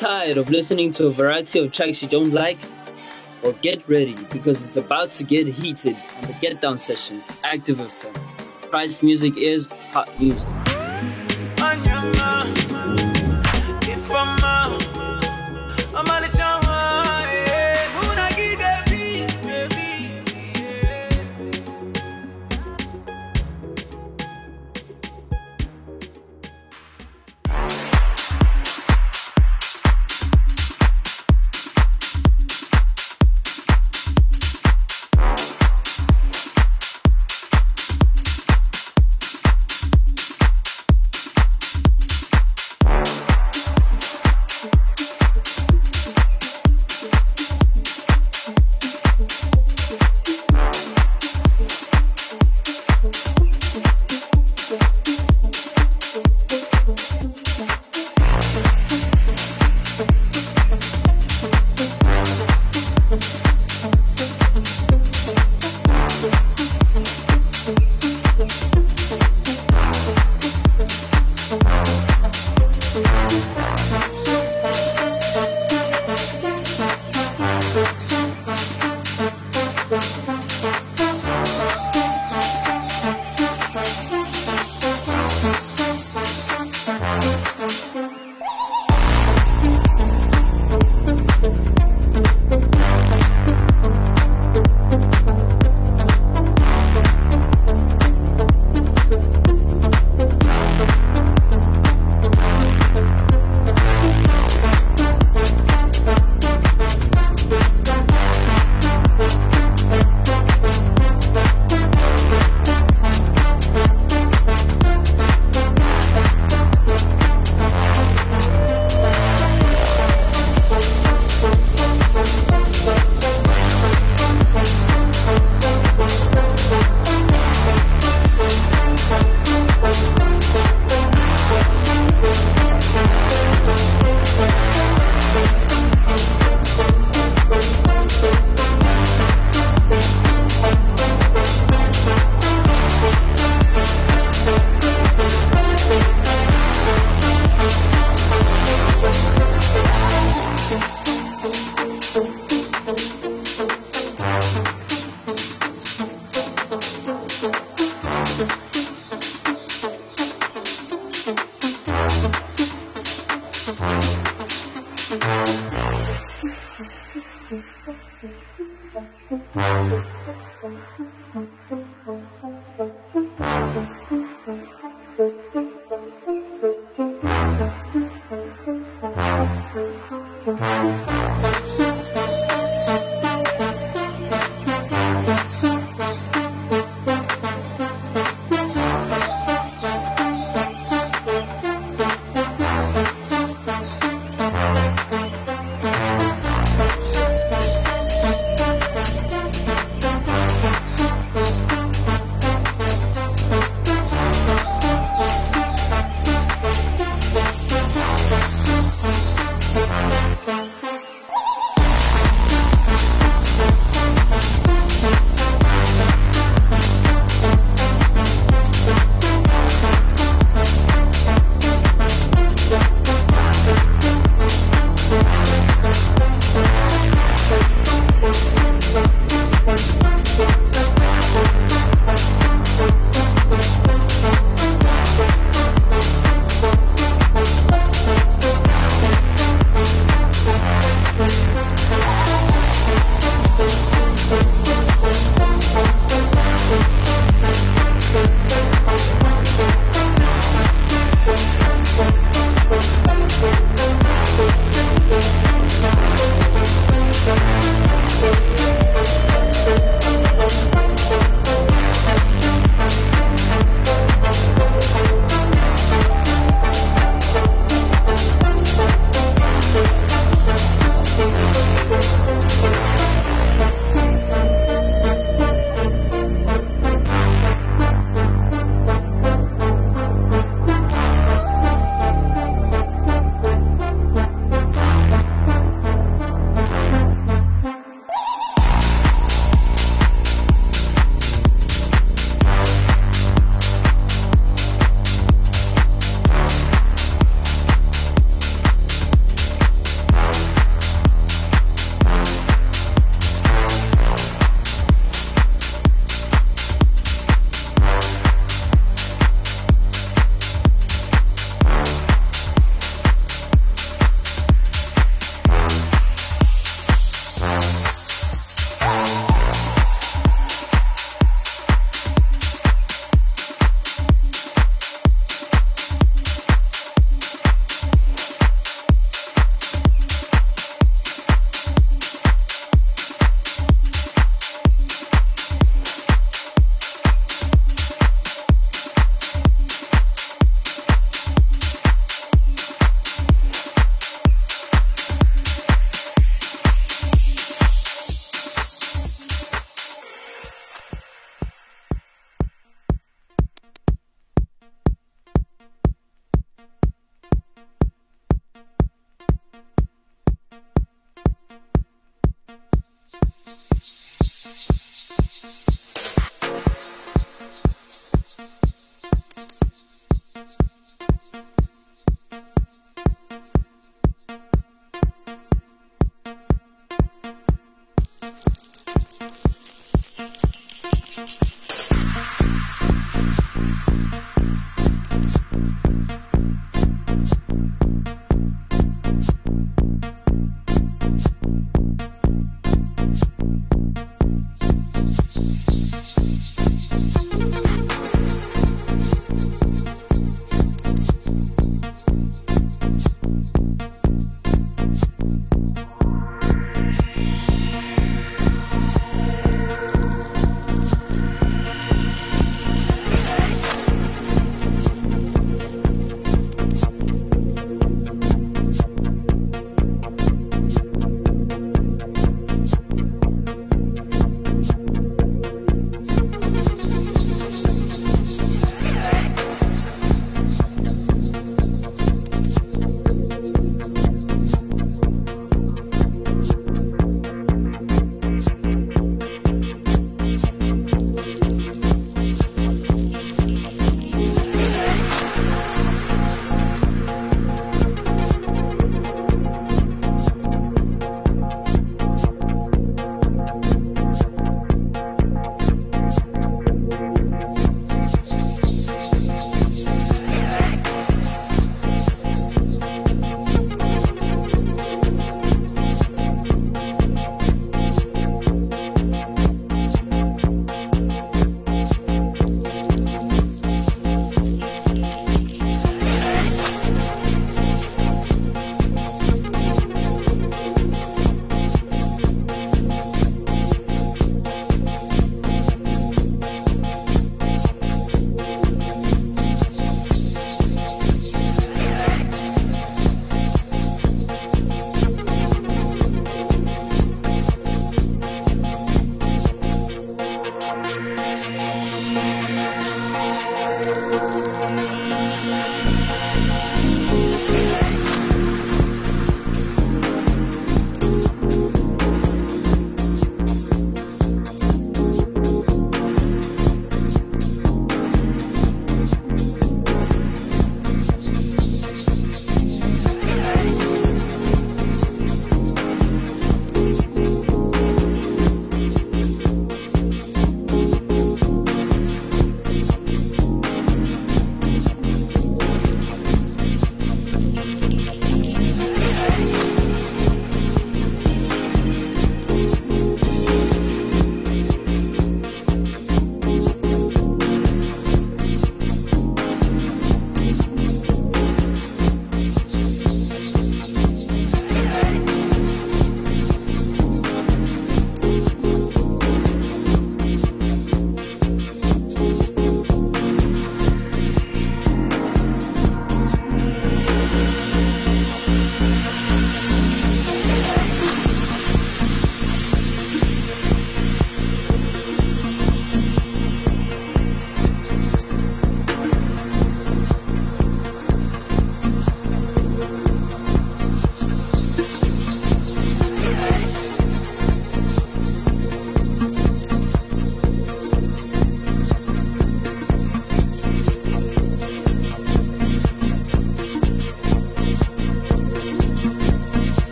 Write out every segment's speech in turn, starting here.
Tired of listening to a variety of tracks you don't like? Well, get ready because it's about to get heated on the Get Down Sessions Active FM. Price music is hot music.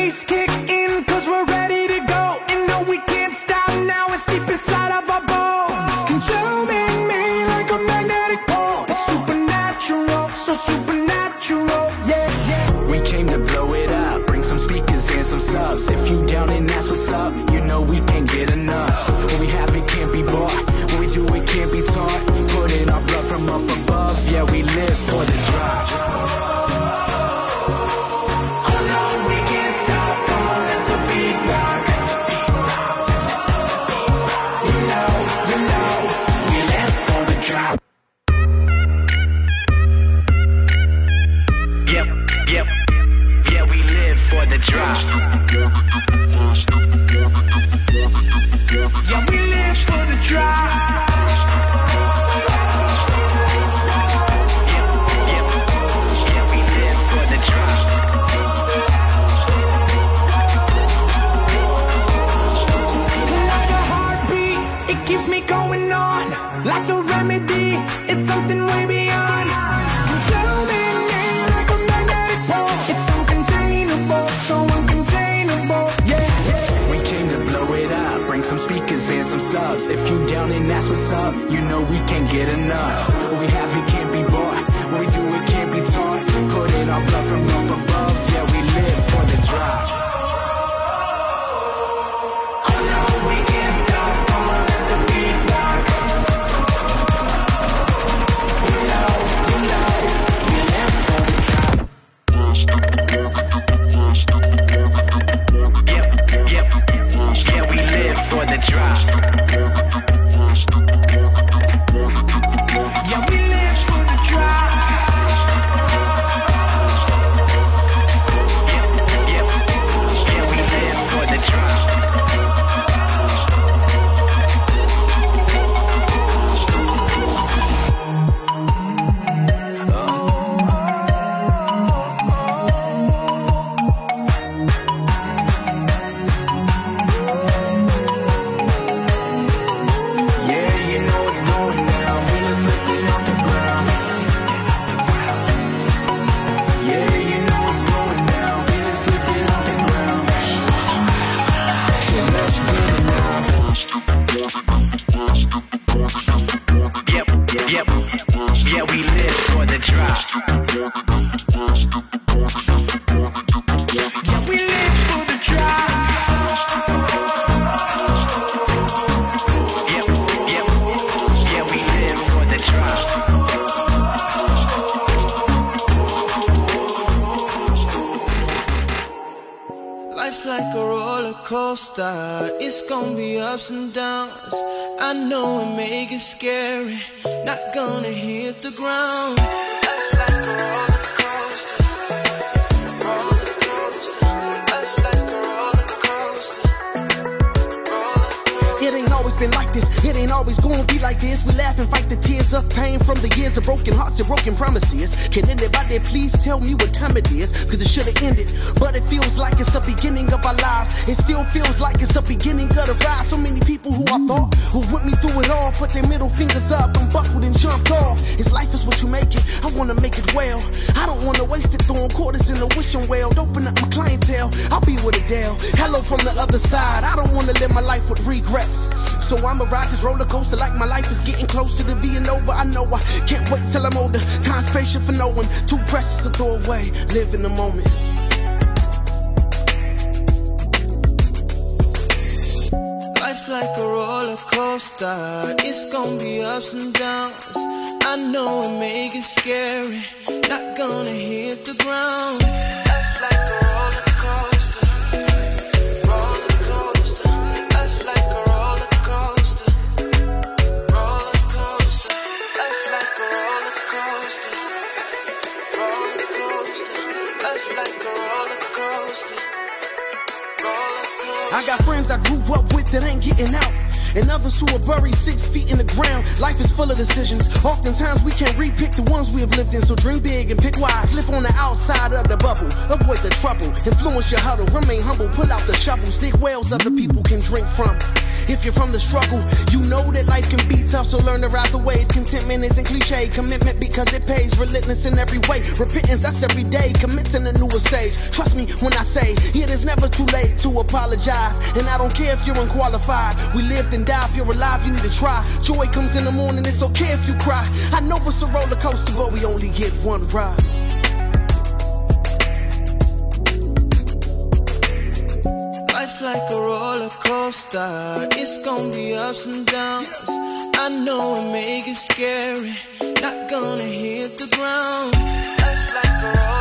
Bass kick in, cause we're ready to go. And no, we can't stop now, it's deep inside of our bones. Consuming me like a magnetic pole. It's supernatural, so supernatural, yeah, yeah. We came to blow it up, bring some speakers and some subs. If you down and that's what's up, you know we can't get enough. What we have it can't be bought, what we do it can't be taught. Put our blood from up above, yeah we live for the drop. Drop. And some subs. If you down and that's what's up, you know we can't get enough. What we have it can't be bought, what we do it can't be taught. Put in our blood from up above, it's gonna be ups and downs. I know it may get scary, not gonna hit the ground. Always gonna be like this. We laugh and fight the tears of pain from the years of broken hearts and broken promises. Can anybody please tell me what time it is? Cause it should've ended. But it feels like it's the beginning of our lives. It still feels like it's the beginning of the ride. So many people who I thought who with me through it all put their middle fingers up and buckled and jumped off. His life is what you make it. I wanna make it well. I don't wanna waste it throwing quarters in the wishing well. Open up my clientele. I'll be with Adele. Hello from the other side. I don't wanna live my life with regrets. So I'ma ride this roller coaster like my life is getting closer to being over. I know I can't wait till I'm older. Time's patient for no one. Too precious to throw away. Live in the moment. Life like a roller coaster, it's gonna be ups and downs. I know it may get scary, not gonna hit the ground. I got friends I grew up with that ain't getting out. And others who are buried six feet in the ground. Life is full of decisions. Oftentimes we can't repick the ones we have lived in. So dream big and pick wise. Live on the outside of the bubble. Avoid the trouble. Influence your huddle. Remain humble. Pull out the shovel. Dig wells other people can drink from. If you're from the struggle, you know that life can be tough, so learn to ride the wave. Contentment isn't cliche, commitment because it pays. Relentless in every way, repentance that's every day. Commits in a newer stage. Trust me when I say it is never too late to apologize. And I don't care if you're unqualified. We lived and died. If you're alive, you need to try. Joy comes in the morning. It's okay if you cry. I know it's a roller coaster, but we only get one ride. Roller coaster, it's gonna be ups and downs. I know it may get scary, not gonna hit the ground. Like a roller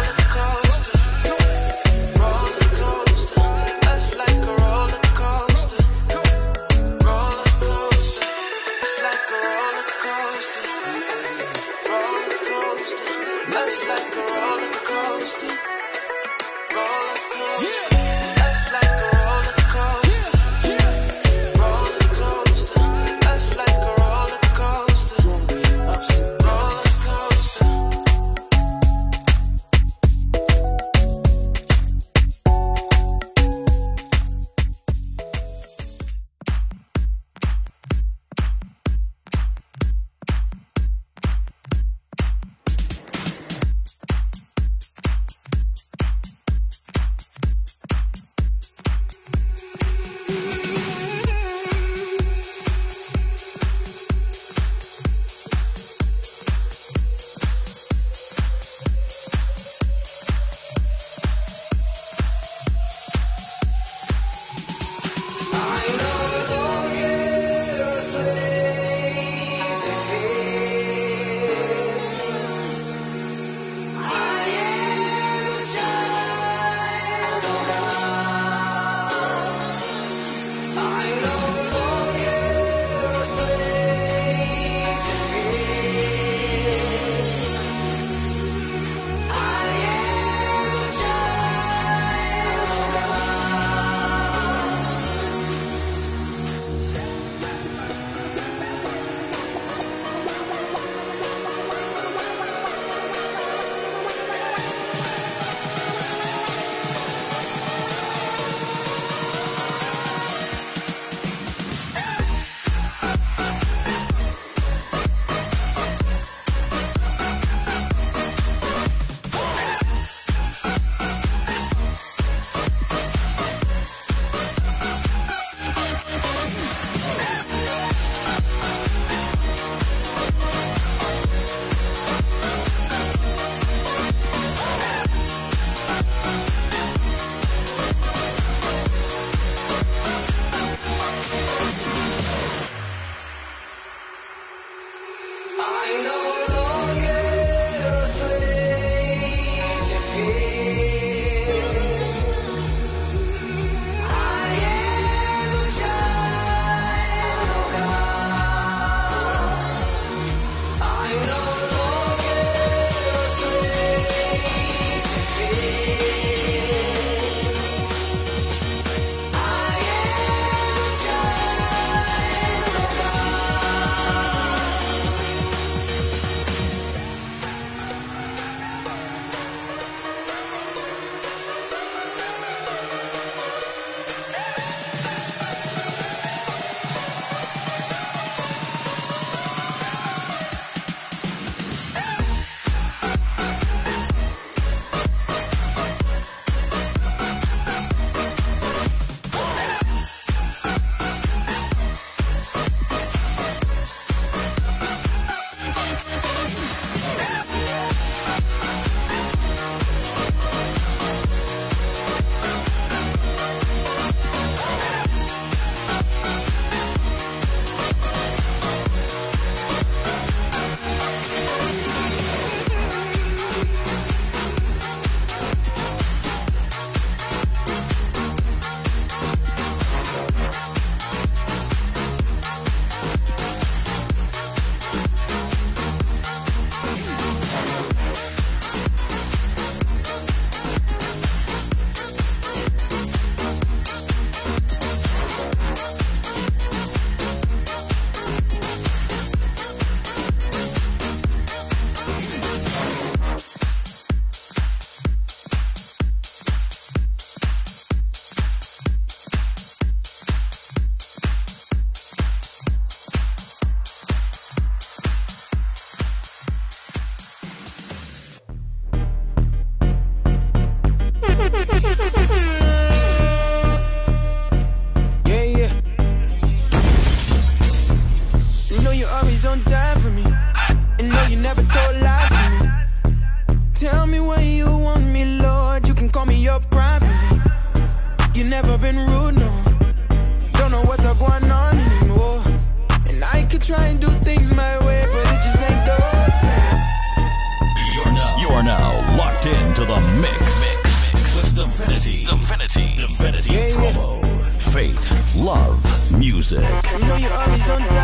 music. Know you're always on.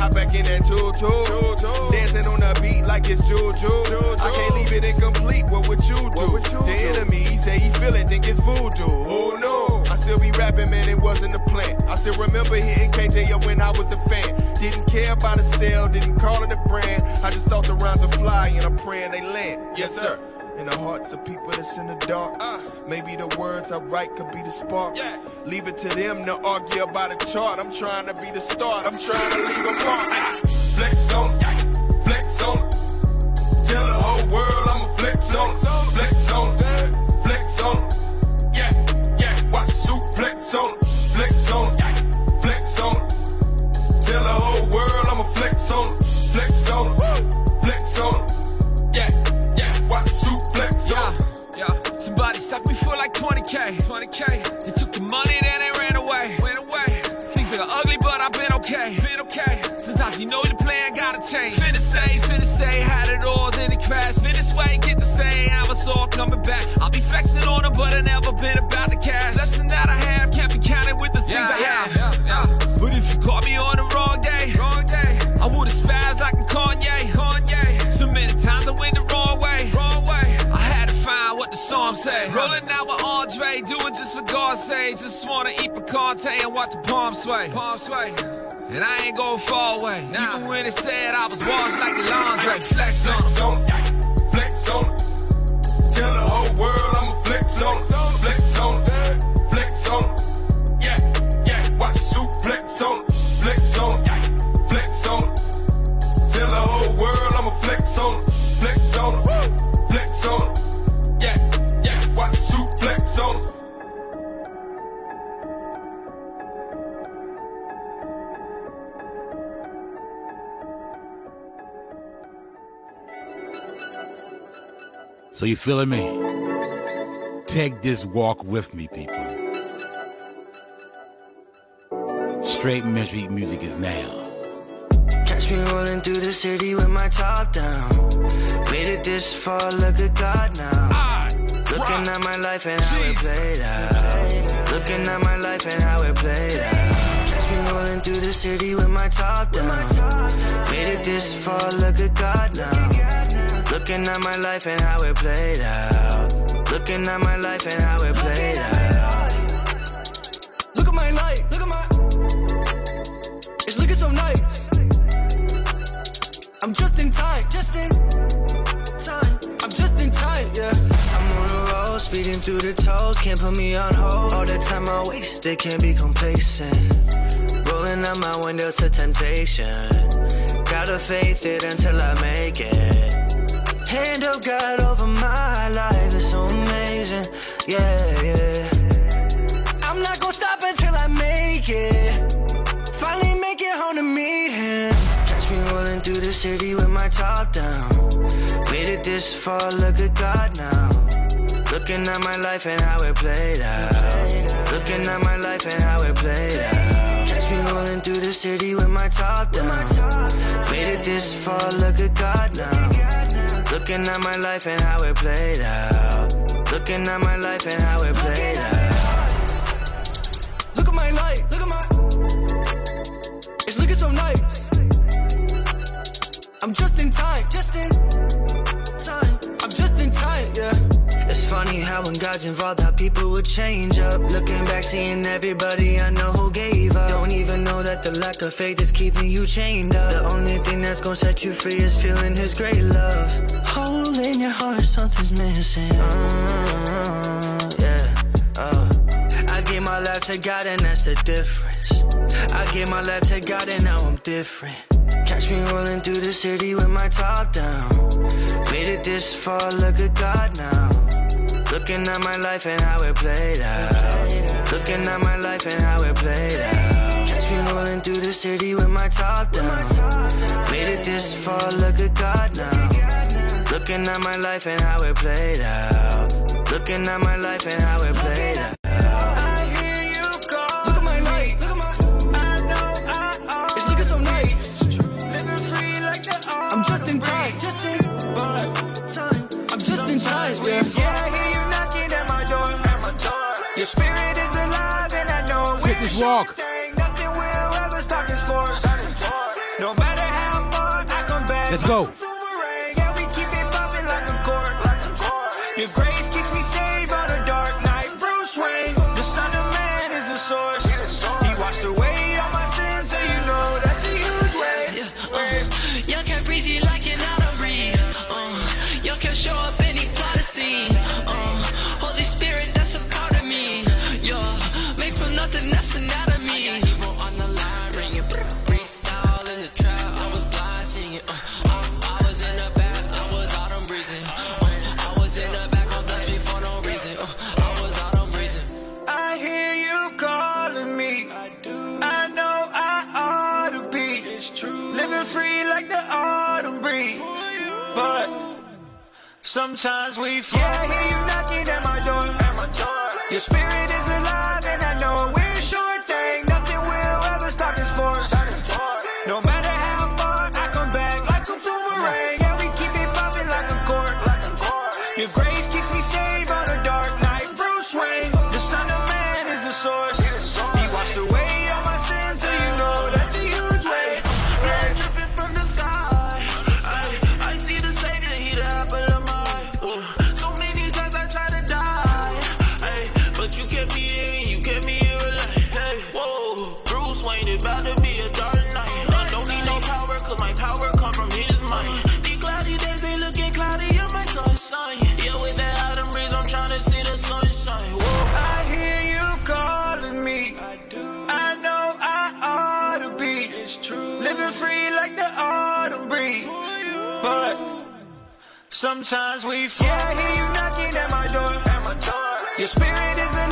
hop back in that tutu. Dancing on the beat like it's juju. I can't leave it incomplete. What would you do? Would you the do? enemy, he say he feel it, think it's voodoo. Oh, Who knew? I still be rapping, man, it wasn't a plan. I still remember hitting KJO when I was a fan. Didn't care about a sale, didn't call it a brand. I just thought the rhymes were fly and I'm praying they land. Yes, sir in the hearts of people that's in the dark. Uh, maybe the words I write could be the spark. Yeah. Leave it to them to argue about a chart. I'm trying to be the start. I'm trying to leave a mark. Uh, flex on, flex on. Tell the whole world I'm a flex on, flex on, flex on. Flex on. 20k, 20k. They took the money, then they ran away, went away. Things are ugly, but I've been okay, been okay. Since I see know the plan gotta change. Finna save, finna stay, had it all, then it crashed. Finna sway, get the same, I saw all coming back. I'll be flexing on them, but I never been about the cash. Lesson I'm saying? Rolling out with Andre, doing just for God's sake. Just wanna eat picante and watch the palm sway. Palm sway. And I ain't going far away. Nah. Even when it said I was washed like the laundry. Flex on Flex it. Flex on it. Tell the whole world I'ma flex on it. Flex on it. Flex on it. Yeah, yeah. Watch suplex on it. Flex on it. Flex on it. Tell the whole world I'ma flex on it. So you feeling me? Take this walk with me, people. Straight mystery music is now. Catch me rolling through the city with my top down. Made it this far, look at God now. Looking at my life and how it played out. Looking at my life and how it played out. Catch me rolling through the city with my top down. Made it this far, look at God now. Looking at my life and how it played out. Looking at my life and how it played out. Look at my life. Look at my. It's looking so nice. I'm just in time. Just in time. I'm just in time. Yeah. I'm on the road, speeding through the tolls, can't put me on hold. All the time I wasted, can't be complacent. Rolling out my windows to temptation. Gotta faith it until I make it. Hand of God over my life is so amazing. Yeah, yeah. I'm not gonna stop until I make it. Finally make it home to meet him. Catch me rolling through the city with my top down. Made it this far, look at God now. Looking at my life and how it played out. Looking at my life and how it played out. Catch me rolling through the city with my top down. Made it this far, look at God now. Looking at my life and how it played out. Looking at my life and how it played out. Look at my life. Look at my. It's looking so nice. I'm just in time. Just in God's involved, how people would change up. Looking back, seeing everybody I know who gave up. Don't even know that the lack of faith is keeping you chained up. The only thing that's gonna set you free is feeling His great love. Hole in your heart, something's missing. Uh, yeah. Uh. I gave my life to God, and that's the difference. I gave my life to God, and now I'm different. Catch me rolling through the city with my top down. Made it this far, look at God now. Looking at my life and how it played out. Looking at my life and how it played out. Catch me rolling through the city with my top down. Made it this far, look at God now. Looking at my life and how it played out. Looking at my life and how it played out. Back. Let's go. Sometimes we fall. Yeah, I hear you knocking at my door. Your spirit is alive, sometimes we fall. Yeah, I hear you knocking at my door. At my door. Your spirit is alive,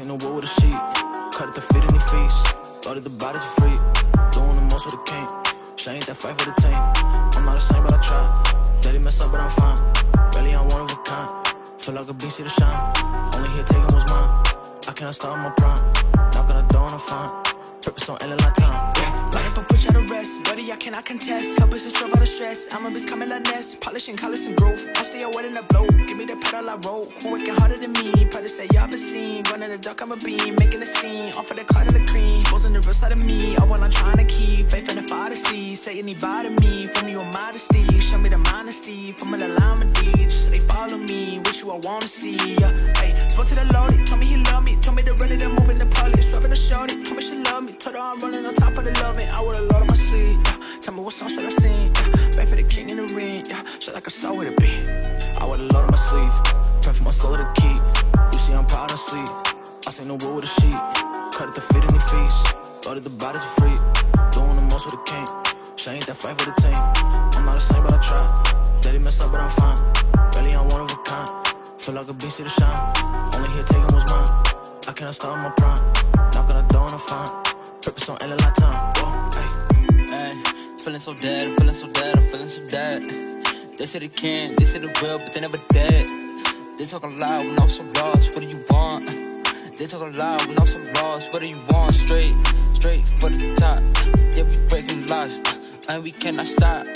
I seen the wood with a sheet. Cut it to fit any feast. Thought that the body's free. Doing the most with a king. She ain't that fight for the team. I'm not the same, but I try. Daddy messed up, but I'm fine. Really, I'm one of a kind. Feel like a beast, see the shine. Only here taking what's mine. I cannot stop my prime. Not gonna do and I'm fine. Purpose on L like time. Light up a push out of rest, buddy, I cannot contest. Help us to struggle out of stress. I'm a bitch coming like nest, polishing colors and growth. I stay away in the blow, give me the pedal I roll. Who working harder than me? Probably say y'all been seen. Running the dark, I'm a beam, making a scene. Off of the cloud of the cream, exposing the real side of me. Oh, all while I'm trying to keep faith in the father see. Say anybody to me, from your modesty. Show me the modesty, from an alarmity. Just so they follow me, wish you I wanna see. Yeah, hey, spoke to the Lord, he told me he love me. Told me to really to move in the public. Swerving the shorty, told me she love me. Told her I'm running on top of the loving. I would lot on my sleeve. Yeah. Tell me what song should I sing? Yeah. Pray for the king in the ring. Yeah. Shit like a star with a beat. I the load on my sleeve. Pray for my soul to keep. You see, I'm proud and sleep. I seen the wood with a sheet. Cut it to fit any feast. Thought that the body's free. Doing the most with a king. She ain't that fight for the team. I'm not the same, but I try. Daddy messed up, but I'm fine. Really, I'm one of a kind. Feel like a beast, see the shine. Only here taking what's mine. I cannot stop my prime. Not gonna do and I'm fine. Purpose on L like time. Whoa, hey. Ay, feeling so dead, I'm feeling so dead, I'm feeling so dead. They say they can, they say they will, but they never did. They talk a lot when I'm so lost. What do you want? They talk a lot when I'm so lost. What do you want? Straight, straight for the top. Yeah, we breaking laws, uh, and we cannot stop.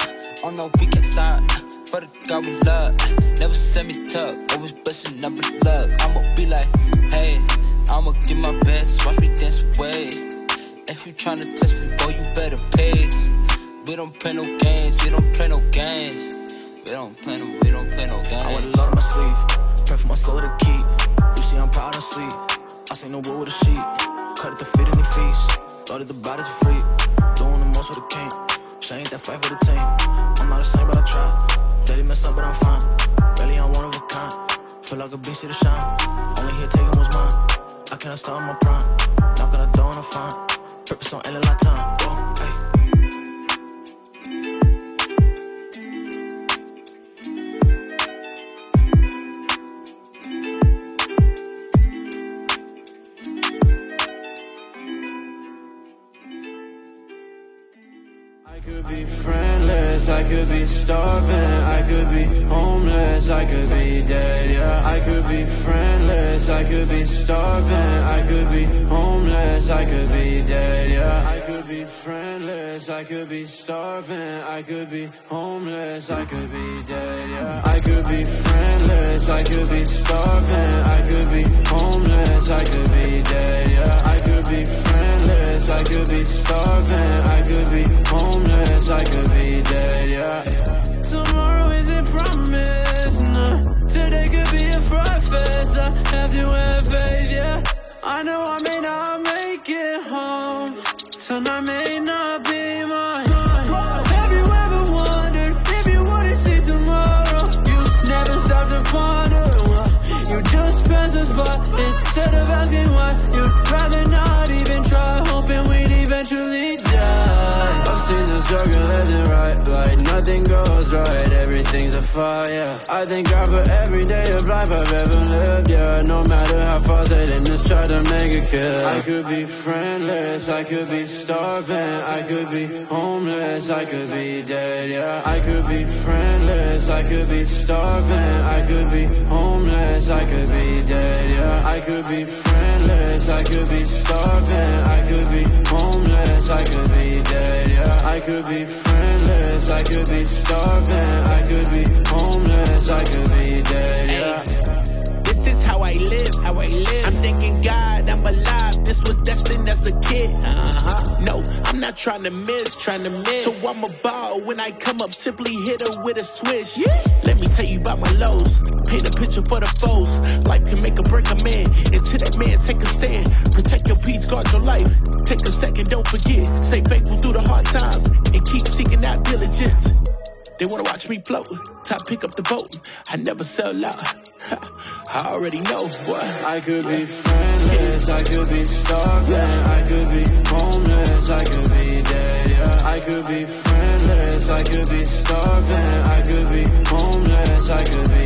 Oh no, we can't stop. For the God we love, never send me tuck. Always blessing, never luck. I'ma be like, hey, I'ma give my best. Watch me dance away. If you tryna touch me, boy, you better pace. We don't play no games, we don't play no games. We don't play no, we don't play no games. I wear the load on my sleeve. Pray for my soul to keep. You see, I'm proud and sleep. I seen the wood with a sheet. Cut it to fit any feast. Thought that the body's free. Doing the most with a king. Ain't that fight for the team. I'm not the same, but I try. Daddy messed up, but I'm fine. Really, I'm one of a kind. Feel like a beast, see the shine. Only here taking what's mine. I cannot stop my prime. Not gonna do and I'm fine. Purpose on L like I could be friendless, I could be starving, I could be homeless, I could be dead, yeah. I could be friendless, I could be starving, I could be homeless, I could be dead, yeah. I could be friendless, I could be starving, I could be homeless, I could be dead, yeah. I could be friendless, I could be starving, I could be homeless, I could be dead, yeah. I could be friendless, I could be starving, I could be homeless, I could be dead, yeah. Tomorrow isn't promised, no. Today could be a fright fest. I have to have faith, yeah. I know I may not make it home. Tonight may not be mine. Have pass instead of asking why. You'd rather not even try, hoping eventually I've seen the struggle isn't right, like nothing goes right, everything's a fire. I thank God for every day of life I've ever lived, yeah. No matter how far Satan has tried to make it kill. I could be friendless, I could be starving, I could be homeless, I could be dead, yeah. I could be friendless, I could be starving, I could be homeless, I could be dead, yeah. I could be friendless, I could be starving, I could be homeless, I could be dead, yeah. I could be friendless, I could be starving, I could be homeless, I could be dead, yeah. This is how I live, how I live. I'm thanking God I'm alive was destined as a kid. Uh-huh. No, I'm not trying to miss, trying to miss. So I'm a ball when I come up, simply hit her with a switch. Yeah. Let me tell you about my lows. Paint a picture for the foes. Life can make or break a man. Until that man take a stand. Protect your peace, guard your life. Take a second, don't forget. Stay faithful through the hard times. And keep seeking out diligence. They wanna watch me float. Top pick up the boat. I never sell out. I already know what. I could be friendless, I could be starving, I could be homeless, I could be dead, yeah. I could be friendless, I could be starving, I could be homeless, I could be